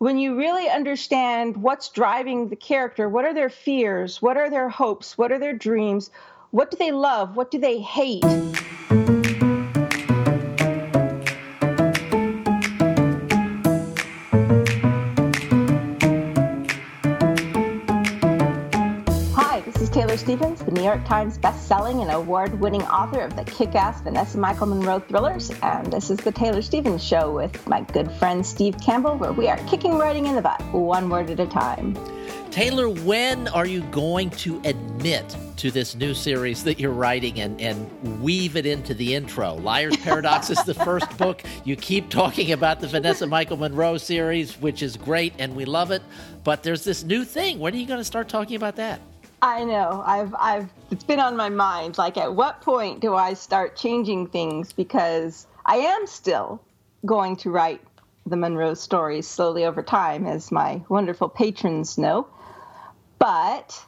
when you really understand what's driving the character, what are their fears, what are their hopes, what are their dreams, what do they love, what do they hate. York Times best-selling and award-winning author of the kick-ass Vanessa Michael Munroe thrillers, and this is the Taylor Stevens Show with my good friend Steve Campbell, where we are kicking writing in the butt, one word at a time. Taylor, when are you going to admit to this new series that you're writing and, and weave it into the intro? Liar's Paradox is the first book. You keep talking about the Vanessa Michael Monroe series, which is great and we love it. But there's this new thing. When are you going to start talking about that? I know. I've I've it's been on my mind. Like at what point do I start changing things because I am still going to write the Munroe stories slowly over time as my wonderful patrons know. But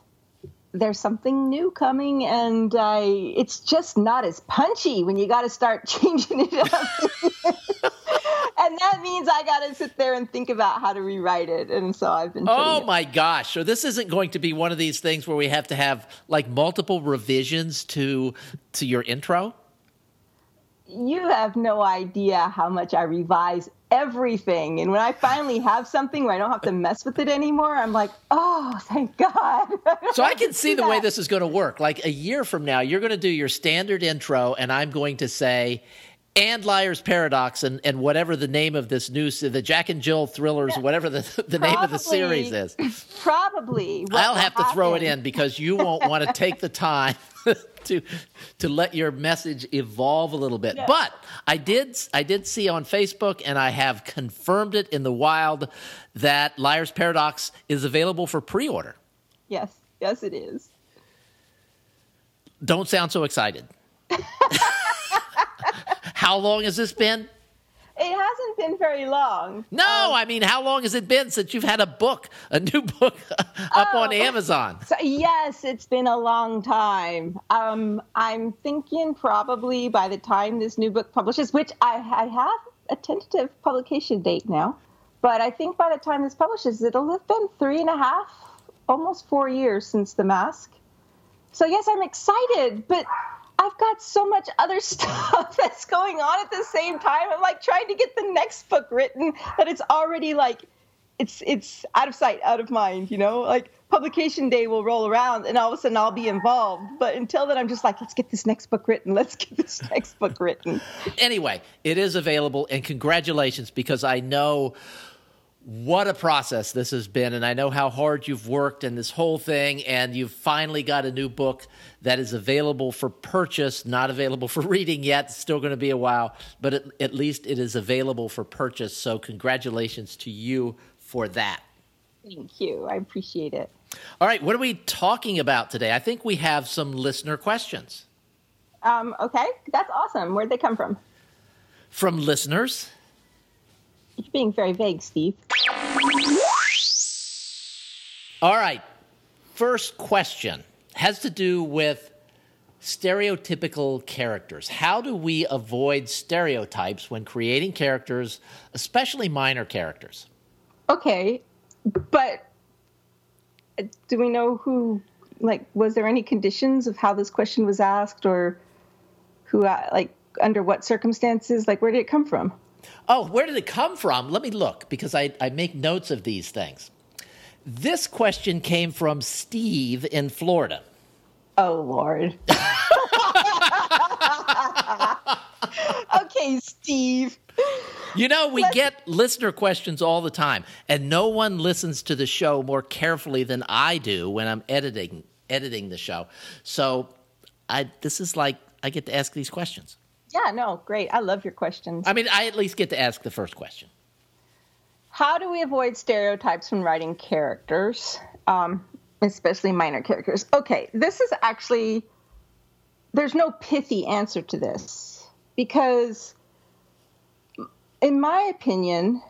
there's something new coming and I it's just not as punchy when you got to start changing it up. and that means I got to sit there and think about how to rewrite it. And so I've been. Oh my gosh! So this isn't going to be one of these things where we have to have like multiple revisions to to your intro. You have no idea how much I revise everything. And when I finally have something where I don't have to mess with it anymore, I'm like, oh, thank God. so I can see the that. way this is going to work. Like a year from now, you're going to do your standard intro, and I'm going to say, and Liar's Paradox and, and whatever the name of this new the Jack and Jill thrillers, whatever the, the probably, name of the series is. Probably. I'll have happen. to throw it in because you won't want to take the time to to let your message evolve a little bit. Yeah. But I did I did see on Facebook and I have confirmed it in the wild that Liar's Paradox is available for pre-order. Yes. Yes it is. Don't sound so excited. How long has this been? It hasn't been very long. No, um, I mean, how long has it been since you've had a book, a new book up oh, on Amazon? So, yes, it's been a long time. Um, I'm thinking probably by the time this new book publishes, which I, I have a tentative publication date now, but I think by the time this publishes, it'll have been three and a half, almost four years since The Mask. So, yes, I'm excited, but I've got so much other stuff that's going on at the same time. I'm like trying to get the next book written that it's already like it's it's out of sight, out of mind, you know? Like publication day will roll around and all of a sudden I'll be involved. But until then I'm just like, let's get this next book written. Let's get this next book written. Anyway, it is available and congratulations because I know what a process this has been. And I know how hard you've worked and this whole thing. And you've finally got a new book that is available for purchase, not available for reading yet. still going to be a while, but at, at least it is available for purchase. So, congratulations to you for that. Thank you. I appreciate it. All right. What are we talking about today? I think we have some listener questions. Um, okay. That's awesome. Where'd they come from? From listeners. You're being very vague, Steve. All right. First question has to do with stereotypical characters. How do we avoid stereotypes when creating characters, especially minor characters? Okay, but do we know who, like, was there any conditions of how this question was asked or who, uh, like, under what circumstances? Like, where did it come from? Oh, where did it come from? Let me look because I, I make notes of these things. This question came from Steve in Florida. Oh, Lord. okay, Steve. You know, we Let's... get listener questions all the time, and no one listens to the show more carefully than I do when I'm editing editing the show. So, I this is like I get to ask these questions. Yeah, no, great. I love your questions. I mean, I at least get to ask the first question. How do we avoid stereotypes when writing characters, um, especially minor characters? Okay, this is actually, there's no pithy answer to this because, in my opinion,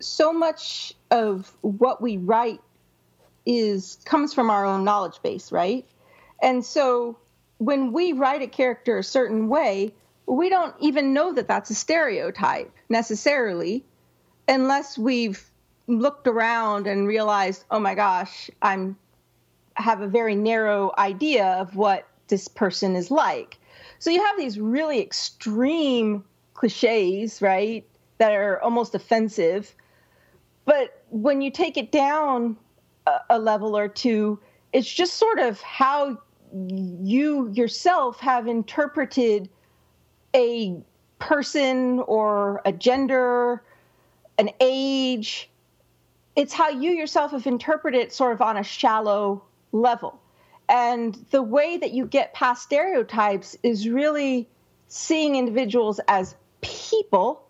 so much of what we write is comes from our own knowledge base, right? And so when we write a character a certain way, we don't even know that that's a stereotype necessarily unless we've looked around and realized, oh my gosh, I'm have a very narrow idea of what this person is like. So you have these really extreme cliches, right, that are almost offensive. But when you take it down a, a level or two, it's just sort of how you yourself have interpreted a person or a gender, an age. It's how you yourself have interpreted it sort of on a shallow level. And the way that you get past stereotypes is really seeing individuals as people,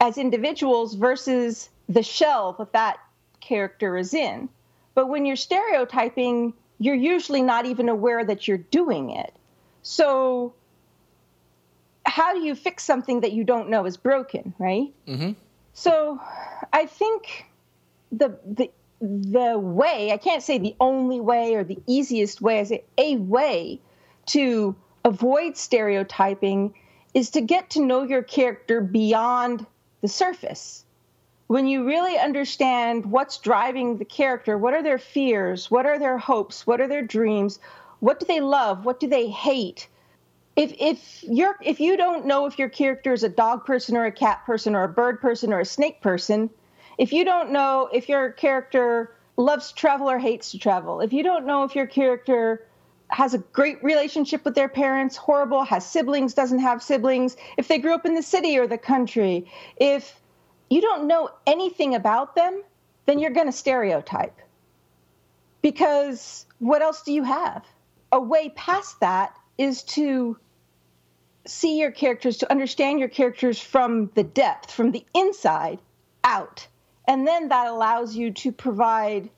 as individuals versus the shell that that character is in. But when you're stereotyping, you're usually not even aware that you're doing it. So, how do you fix something that you don't know is broken, right? Mm-hmm. So, I think the the the way, I can't say the only way or the easiest way, I say a way to avoid stereotyping is to get to know your character beyond the surface. When you really understand what's driving the character, what are their fears, what are their hopes, what are their dreams, what do they love, what do they hate? If if you're if you don't know if your character is a dog person or a cat person or a bird person or a snake person, if you don't know if your character loves to travel or hates to travel, if you don't know if your character has a great relationship with their parents, horrible, has siblings, doesn't have siblings, if they grew up in the city or the country, if you don't know anything about them, then you're going to stereotype. Because what else do you have? A way past that is to see your characters, to understand your characters from the depth, from the inside out. And then that allows you to provide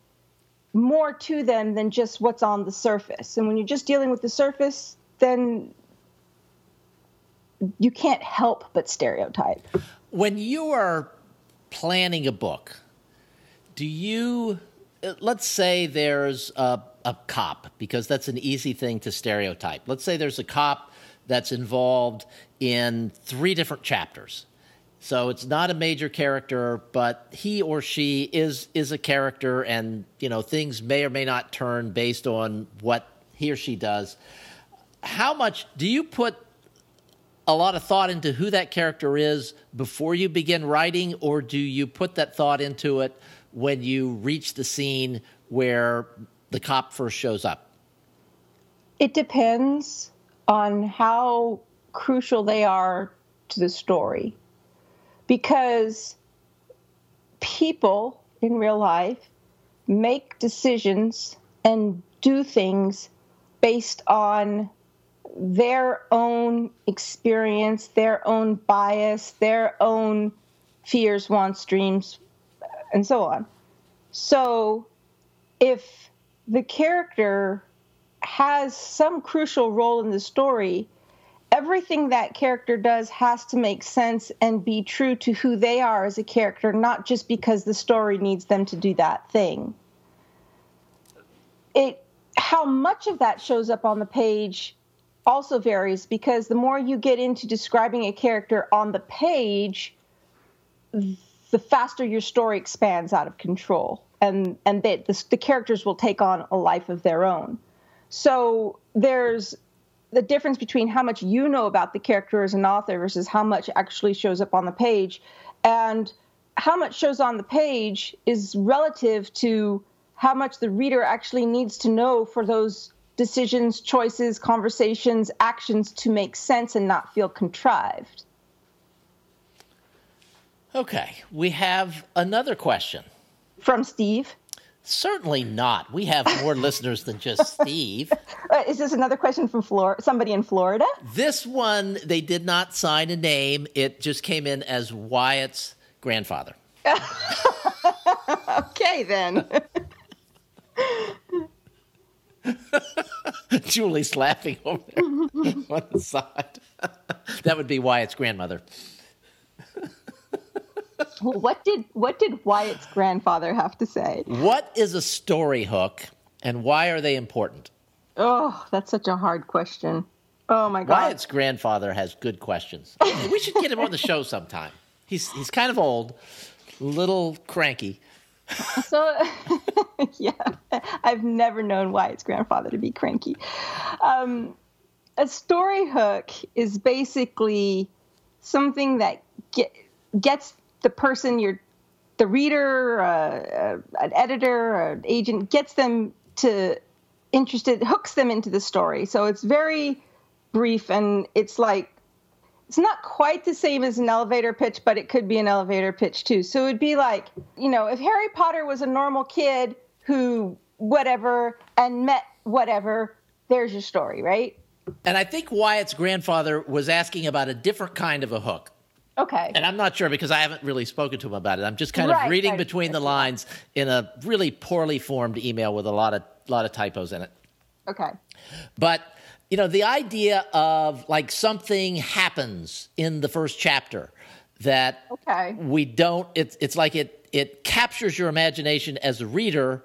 more to them than just what's on the surface. And when you're just dealing with the surface, then you can't help but stereotype. When you are planning a book, do you, let's say there's a, a cop, because that's an easy thing to stereotype. Let's say there's a cop that's involved in three different chapters so it's not a major character, but he or she is is a character, and you know things may or may not turn based on what he or she does. How much do you put a lot of thought into who that character is before you begin writing, or do you put that thought into it when you reach the scene where the cop first shows up? It depends on how crucial they are to the story because people in real life make decisions and do things based on their own experience, their own bias, their own fears, wants, dreams, and so on. So if the character has some crucial role in the story, everything that character does has to make sense and be true to who they are as a character, not just because the story needs them to do that thing. It how much of that shows up on the page also varies because the more you get into describing a character on the page, the faster your story expands out of control, and and they, the, the characters will take on a life of their own. So there's the difference between how much you know about the character as an author versus how much actually shows up on the page. And how much shows on the page is relative to how much the reader actually needs to know for those decisions, choices, conversations, actions to make sense and not feel contrived. Okay, we have another question. From Steve. Certainly not. We have more listeners than just Steve. Uh, is this another question from Flor- somebody in Florida? This one, they did not sign a name. It just came in as Wyatt's grandfather. okay, then. Julie's laughing over there on the side. that would be Wyatt's grandmother what did what did Wyatt's grandfather have to say? What is a story hook, and why are they important? Oh, that's such a hard question. Oh my god! Wyatt's grandfather has good questions. we should get him on the show sometime. He's he's kind of old, little cranky, so yeah, I've never known Wyatt's grandfather to be cranky. Um, a story hook is basically something that get, gets the person you're the reader, uh, uh, an editor, an agent gets them to interested, hooks them into the story. So it's very brief and it's like it's not quite the same as an elevator pitch, but it could be an elevator pitch too. So it'd be like, you know, if Harry Potter was a normal kid who whatever and met whatever, there's your story, right? And I think Wyatt's grandfather was asking about a different kind of a hook. Okay. And I'm not sure because I haven't really spoken to him about it. I'm just kind of reading right. between the lines in a really poorly formed email with a lot of lot of typos in it. Okay. But you know, the idea of like something happens in the first chapter that Okay. we don't it's it's like it it captures your imagination as a reader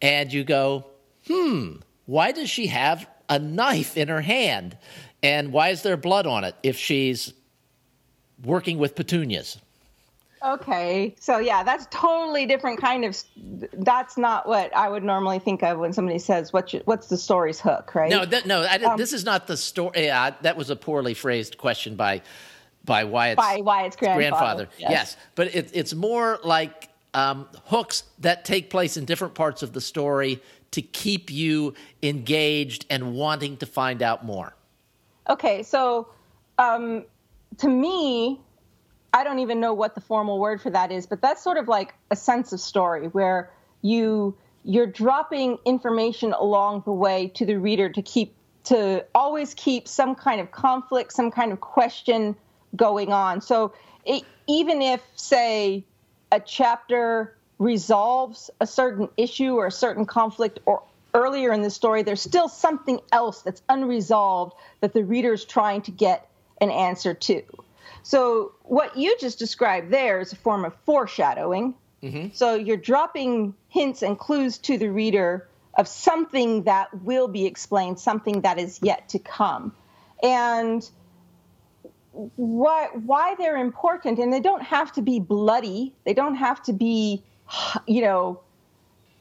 and you go, "Hmm, why does she have a knife in her hand? And why is there blood on it if she's working with petunias?" Okay. So yeah, that's totally different kind of that's not what I would normally think of when somebody says what's your, what's the story's hook, right? No, that, no, I, Um, this is not the story. Yeah, that was a poorly phrased question by by Wyatt's, By Wyatt's grandfather, Yes. yes. but it, it's more like um, hooks that take place in different parts of the story to keep you engaged and wanting to find out more. Okay, so um, to me, I don't even know what the formal word for that is, but that's sort of like a sense of story where you you're dropping information along the way to the reader to keep to always keep some kind of conflict, some kind of question going on. So it, even if say a chapter resolves a certain issue or a certain conflict or earlier in the story there's still something else that's unresolved that the reader is trying to get an answer to. So what you just described there is a form of foreshadowing. Mm-hmm. So you're dropping hints and clues to the reader of something that will be explained something that is yet to come. And why why they're important and they don't have to be bloody. They don't have to be you know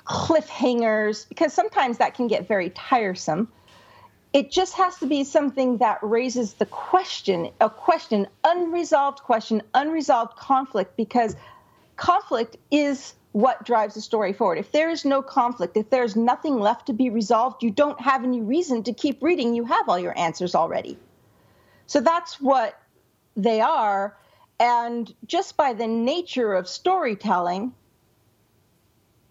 cliffhangers because sometimes that can get very tiresome it just has to be something that raises the question a question unresolved question unresolved conflict because conflict is what drives the story forward. If there is no conflict if there's nothing left to be resolved you don't have any reason to keep reading. You have all your answers already. So that's what they are. And just by the nature of storytelling,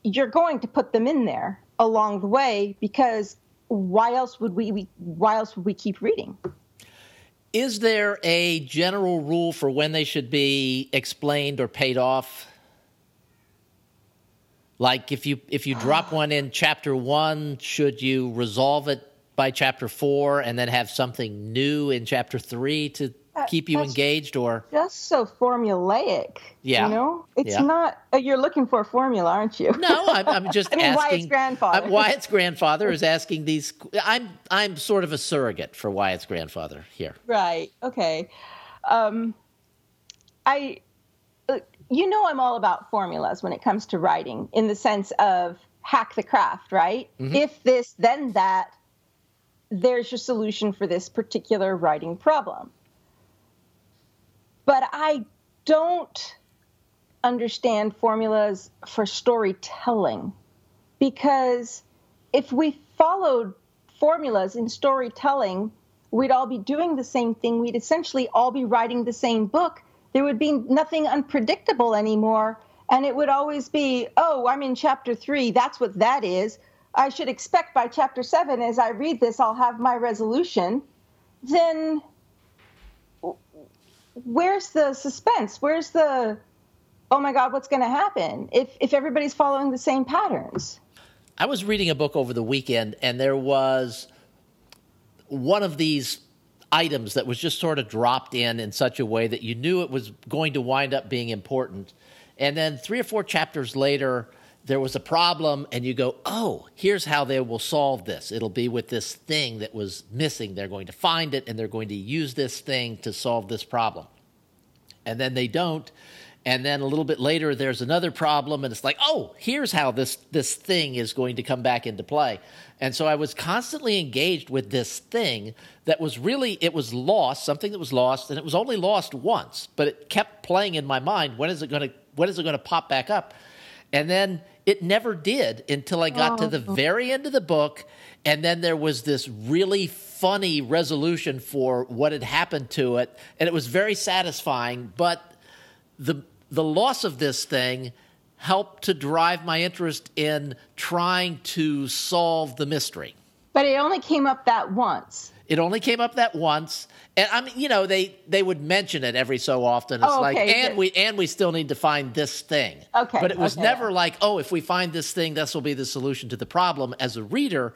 you're going to put them in there along the way because why else would we, we why else would we keep reading? Is there a general rule for when they should be explained or paid off? Like if you if you drop one in chapter 1, should you resolve it by chapter 4 and then have something new in chapter 3 to keep you engaged or Just so formulaic. Yeah. You know? It's Yeah. not uh, you're looking for a formula, aren't you? No, I'm, I'm just I mean, asking. Wyatt's grandfather. Uh, Wyatt's grandfather is asking these. I'm I'm sort of a surrogate for Wyatt's grandfather here. Right. Okay. Um, I, uh, you know, I'm all about formulas when it comes to writing, in the sense of hack the craft. Right. If this, then that. There's your solution for this particular writing problem. But I don't understand formulas for storytelling because if we followed formulas in storytelling, we'd all be doing the same thing. We'd essentially all be writing the same book. There would be nothing unpredictable anymore. And it would always be, oh, I'm in chapter three. That's what that is. I should expect by chapter seven, as I read this, I'll have my resolution. Then where's the suspense? Where's the, oh my God, what's going to happen if, if everybody's following the same patterns? I was reading a book over the weekend, and there was one of these items that was just sort of dropped in in such a way that you knew it was going to wind up being important. And then three or four chapters later, there was a problem, and you go, oh, here's how they will solve this. It'll be with this thing that was missing. They're going to find it, and they're going to use this thing to solve this problem. And then they don't. and then a little bit later there's another problem and it's like oh here's how this this thing is going to come back into play and so i was constantly engaged with this thing that was really it was lost something that was lost and it was only lost once but it kept playing in my mind when is it going to when is it going to pop back up and then it never did until i got oh. to the very end of the book and then there was this really funny resolution for what had happened to it and it was very satisfying but the the loss of this thing helped to drive my interest in trying to solve the mystery. But it only came up that once. It only came up that once, and I mean, you know, they they would mention it every so often. It's oh, okay, like, and we and we still need to find this thing. Okay, but it was okay. never like, oh, if we find this thing, this will be the solution to the problem. As a reader,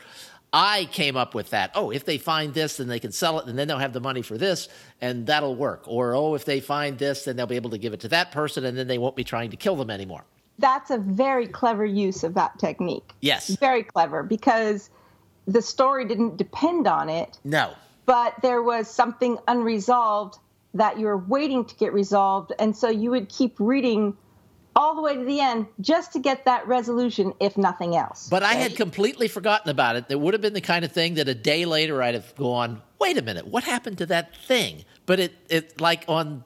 I came up with that. Oh, if they find this, then they can sell it, and then they'll have the money for this, and that'll work. Or, oh, if they find this, then they'll be able to give it to that person, and then they won't be trying to kill them anymore. That's a very clever use of that technique. Yes. Very clever because the story didn't depend on it. No. But there was something unresolved that you were waiting to get resolved. And so you would keep reading all the way to the end just to get that resolution, if nothing else. But I had completely forgotten about it. It would have been the kind of thing that a day later I'd have gone, wait a minute, what happened to that thing? But it, it like on,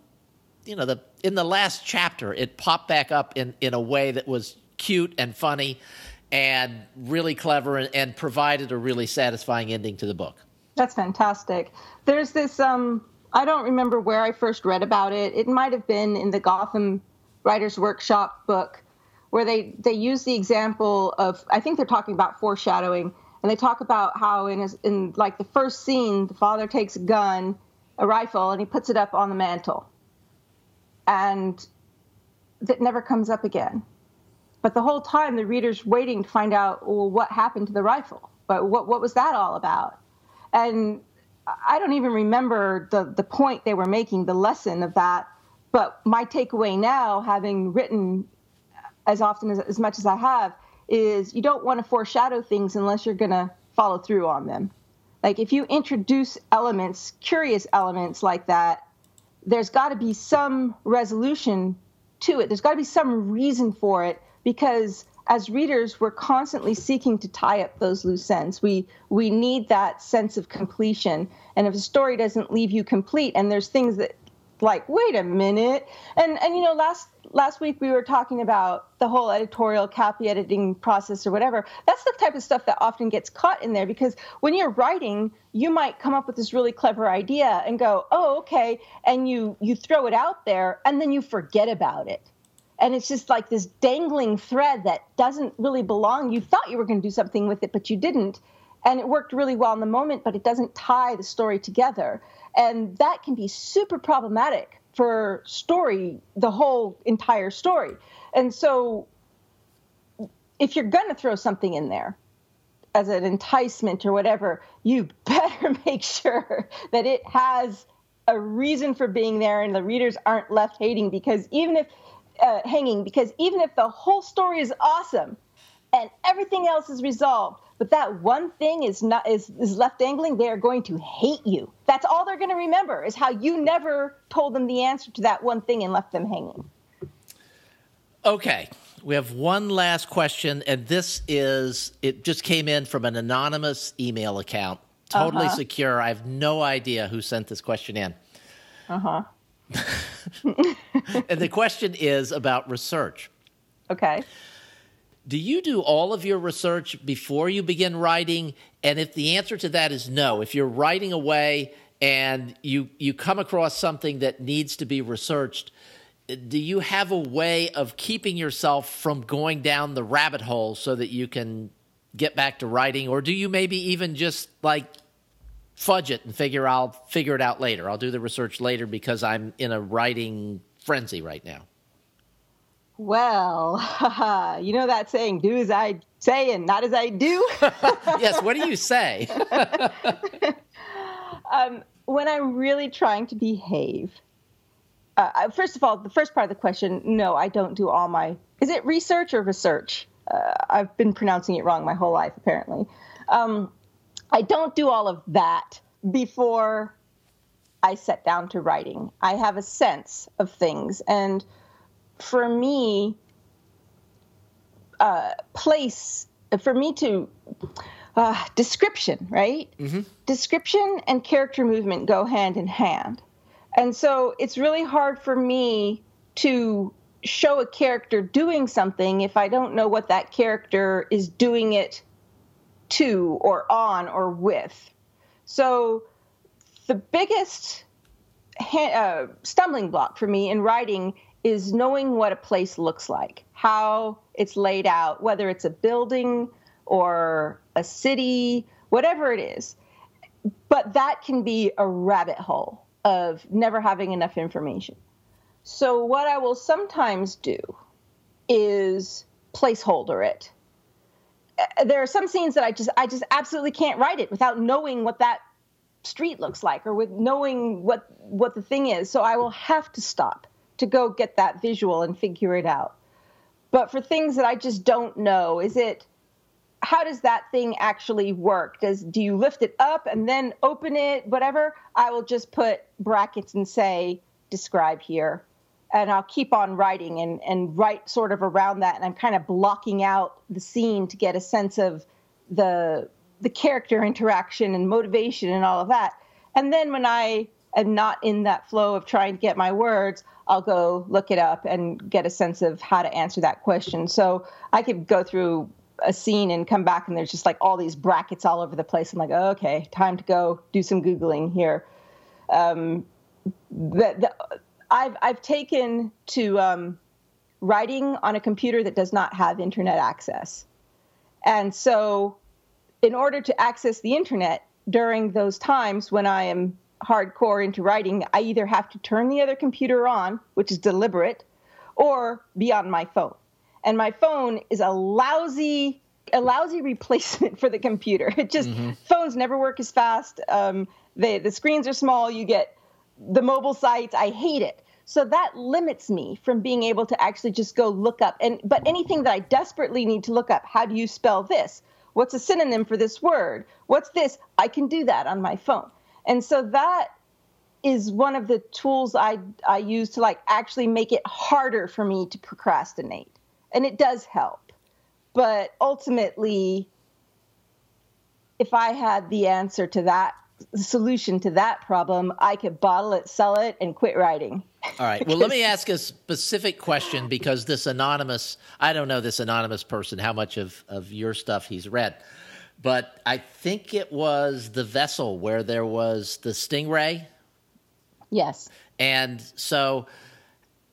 you know, the in the last chapter, it popped back up in, in a way that was cute and funny and really clever and, and provided a really satisfying ending to the book. That's fantastic. There's this, um, I don't remember where I first read about it. It might have been in the Gotham writer's workshop book where they they use the example of I think they're talking about foreshadowing and they talk about how in his, in like the first scene the father takes a gun a rifle and he puts it up on the mantle and that never comes up again but the whole time the reader's waiting to find out well what happened to the rifle but what what was that all about and I don't even remember the the point they were making the lesson of that but my takeaway now, having written as often as, as much as I have, is you don't want to foreshadow things unless you're going to follow through on them. Like if you introduce elements, curious elements like that, there's got to be some resolution to it. There's got to be some reason for it because as readers, we're constantly seeking to tie up those loose ends. We we need that sense of completion. And if a story doesn't leave you complete, and there's things that like wait a minute and and you know last last week we were talking about the whole editorial copy editing process or whatever that's the type of stuff that often gets caught in there because when you're writing you might come up with this really clever idea and go oh okay and you you throw it out there and then you forget about it and it's just like this dangling thread that doesn't really belong. You thought you were going to do something with it but you didn't. And it worked really well in the moment but it doesn't tie the story together. And that can be super problematic for story, the whole entire story. And so if you're going to throw something in there as an enticement or whatever, you better make sure that it has a reason for being there and the readers aren't left hating because even if uh, hanging because even if the whole story is awesome and everything else is resolved but that one thing is not is, is left dangling they are going to hate you. That's all they're going to remember is how you never told them the answer to that one thing and left them hanging. Okay we have one last question and this is it just came in from an anonymous email account. Totally uh-huh. secure. I have no idea who sent this question in. Uh-huh and the question is about research okay do you do all of your research before you begin writing? And if the answer to that is no, if you're writing away and you you come across something that needs to be researched, do you have a way of keeping yourself from going down the rabbit hole so that you can get back to writing or do you maybe even just like fudge it and figure I'll figure it out later. I'll do the research later because I'm in a writing frenzy right now. Well, you know that saying, do as I say and not as I do? yes, what do you say? um, when I'm really trying to behave, uh, first of all, the first part of the question, no, I don't do all my. Is it research or research? Uh, I've been pronouncing it wrong my whole life, apparently. Um, I don't do all of that before I set down to writing. I have a sense of things, and for me, uh, place for me to uh, description, right? Mm-hmm. Description and character movement go hand in hand. And so it's really hard for me to show a character doing something if I don't know what that character is doing it to or on or with. So the biggest uh, stumbling block for me in writing is knowing what a place looks like, how it's laid out, whether it's a building or a city, whatever it is. But that can be a rabbit hole of never having enough information. So, what I will sometimes do is placeholder it. Uh, there are some scenes that I just I just absolutely can't write it without knowing what that street looks like or with knowing what what the thing is. So I will have to stop to go get that visual and figure it out. But for things that I just don't know, is it how does that thing actually work? Does do you lift it up and then open it, whatever? I will just put brackets and say describe here. And I'll keep on writing and, and write sort of around that. And I'm kind of blocking out the scene to get a sense of the the character interaction and motivation and all of that. And then when I am not in that flow of trying to get my words, I'll go look it up and get a sense of how to answer that question. So I could go through a scene and come back and there's just like all these brackets all over the place. I'm like, oh, okay, time to go do some googling here. Um, the, the, I've I've taken to um, writing on a computer that does not have internet access, and so in order to access the internet during those times when I am hardcore into writing, I either have to turn the other computer on, which is deliberate, or be on my phone and my phone is a lousy a lousy replacement for the computer. It just mm-hmm. phones never work as fast. Um, they, the screens are small. You get the mobile sites. I hate it. So that limits me from being able to actually just go look up and but anything that I desperately need to look up. How do you spell this? What's a synonym for this word? What's this? I can do that on my phone. And so that is one of the tools I I use to like actually make it harder for me to procrastinate and it does help. But ultimately, if I had the answer to that solution to that problem, I could bottle it, sell it, and quit writing. All right. Well, let me ask a specific question because this anonymous, I don't know this anonymous person, how much of, of your stuff he's read, but I think it was The Vessel where there was the stingray. Yes. And so,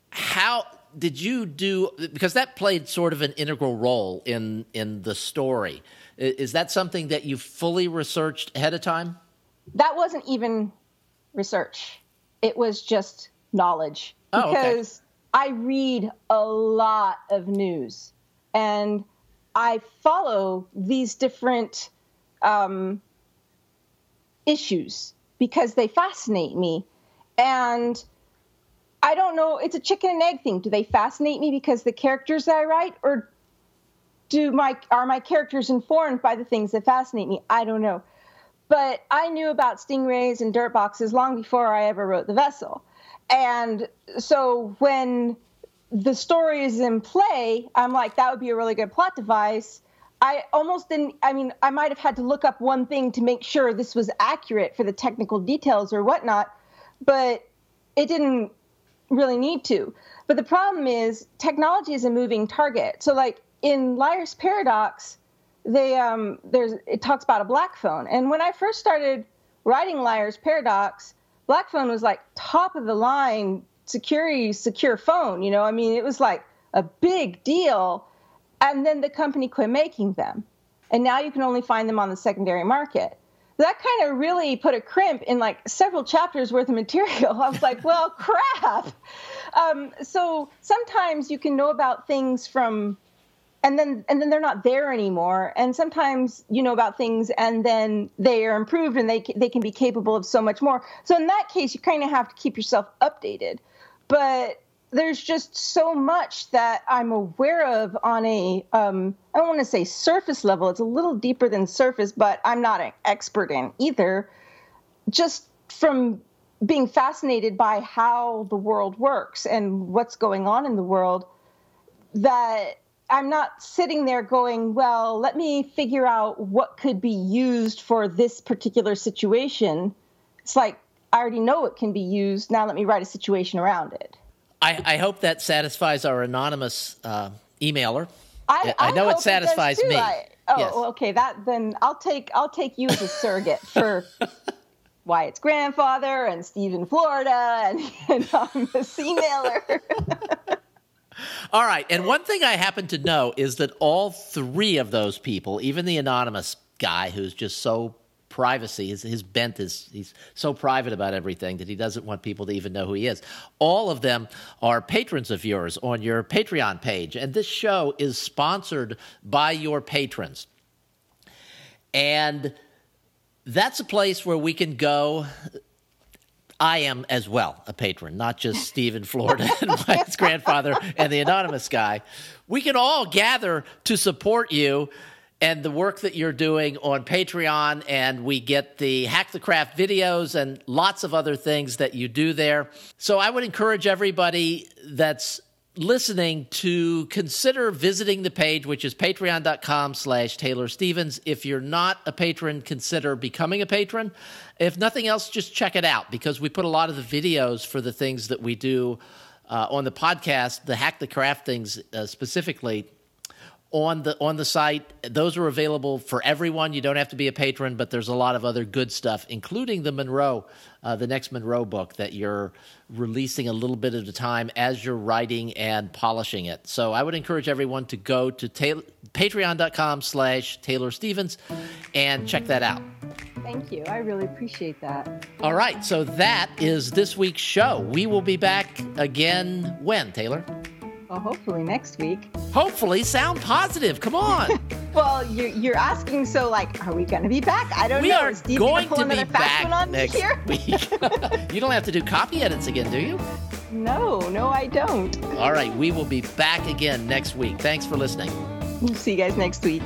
how did you do because that played sort of an integral role in in the story? Is that something that you fully researched ahead of time? That wasn't even research. It was just knowledge oh, because okay. I read a lot of news and I follow these different um, issues because they fascinate me. And I don't know. It's a chicken and egg thing. Do they fascinate me because the characters I write, or do my are my characters informed by the things that fascinate me? I don't know. But I knew about stingrays and dirt boxes long before I ever wrote the vessel, and so when the story is in play, I'm like, that would be a really good plot device. I almost didn't. I mean, I might have had to look up one thing to make sure this was accurate for the technical details or whatnot, but it didn't really need to. But the problem is technology is a moving target. So like in Liar's Paradox, they um there's it talks about a Blackphone. And when I first started writing Liar's Paradox, Blackphone was like top of the line security secure phone, you know? I mean, it was like a big deal. And then the company quit making them. And now you can only find them on the secondary market that kind of really put a crimp in like several chapters worth of material. I was like, well, crap. Um, so sometimes you can know about things from, and then and then they're not there anymore. And sometimes you know about things and then they are improved and they they can be capable of so much more. So in that case, you kind of have to keep yourself updated. But there's just so much that I'm aware of on a um, I don't want to say surface level. It's a little deeper than surface, but I'm not an expert in either. Just from being fascinated by how the world works and what's going on in the world that I'm not sitting there going, well, let me figure out what could be used for this particular situation. It's like, I already know it can be used. Now let me write a situation around it. I, I hope that satisfies our anonymous uh, emailer. I, I, I know it satisfies it me. I, oh, yes. okay. That then I'll take I'll take you as a surrogate for Wyatt's grandfather and Stephen Florida and, and I'm a emailer. all right. And one thing I happen to know is that all three of those people, even the anonymous guy who's just so privacy. His, his bent is he's so private about everything that he doesn't want people to even know who he is. All of them are patrons of yours on your Patreon page, and this show is sponsored by your patrons. And that's a place where we can go. I am as well a patron, not just Stephen Florida and Mike's grandfather and the anonymous guy. We can all gather to support you and the work that you're doing on Patreon, and we get the Hack the Craft videos and lots of other things that you do there. So I would encourage everybody that's listening to consider visiting the page which is patreon.com slash taylor stevens. If you're not a patron consider becoming a patron. If nothing else just check it out because we put a lot of the videos for the things that we do uh, on the podcast the hack the craft things uh, specifically on the on the site. Those are available for everyone. You don't have to be a patron, but there's a lot of other good stuff, including the Munroe, uh, the next Munroe book that you're releasing a little bit at a time as you're writing and polishing it. So I would encourage everyone to go to ta- patreon.com slash Taylor Stevens and check that out. Thank you. I really appreciate that. All right. So that is this week's show. We will be back again when, Taylor? Well, hopefully next week. Hopefully, sound positive. Come on. well, you're, you're asking, so like, are we going to be back? I don't we know. are Steve going to be back next year? week. you don't have to do copy edits again, do you? No, no, I don't. All right, we will be back again next week. Thanks for listening. We'll see you guys next week.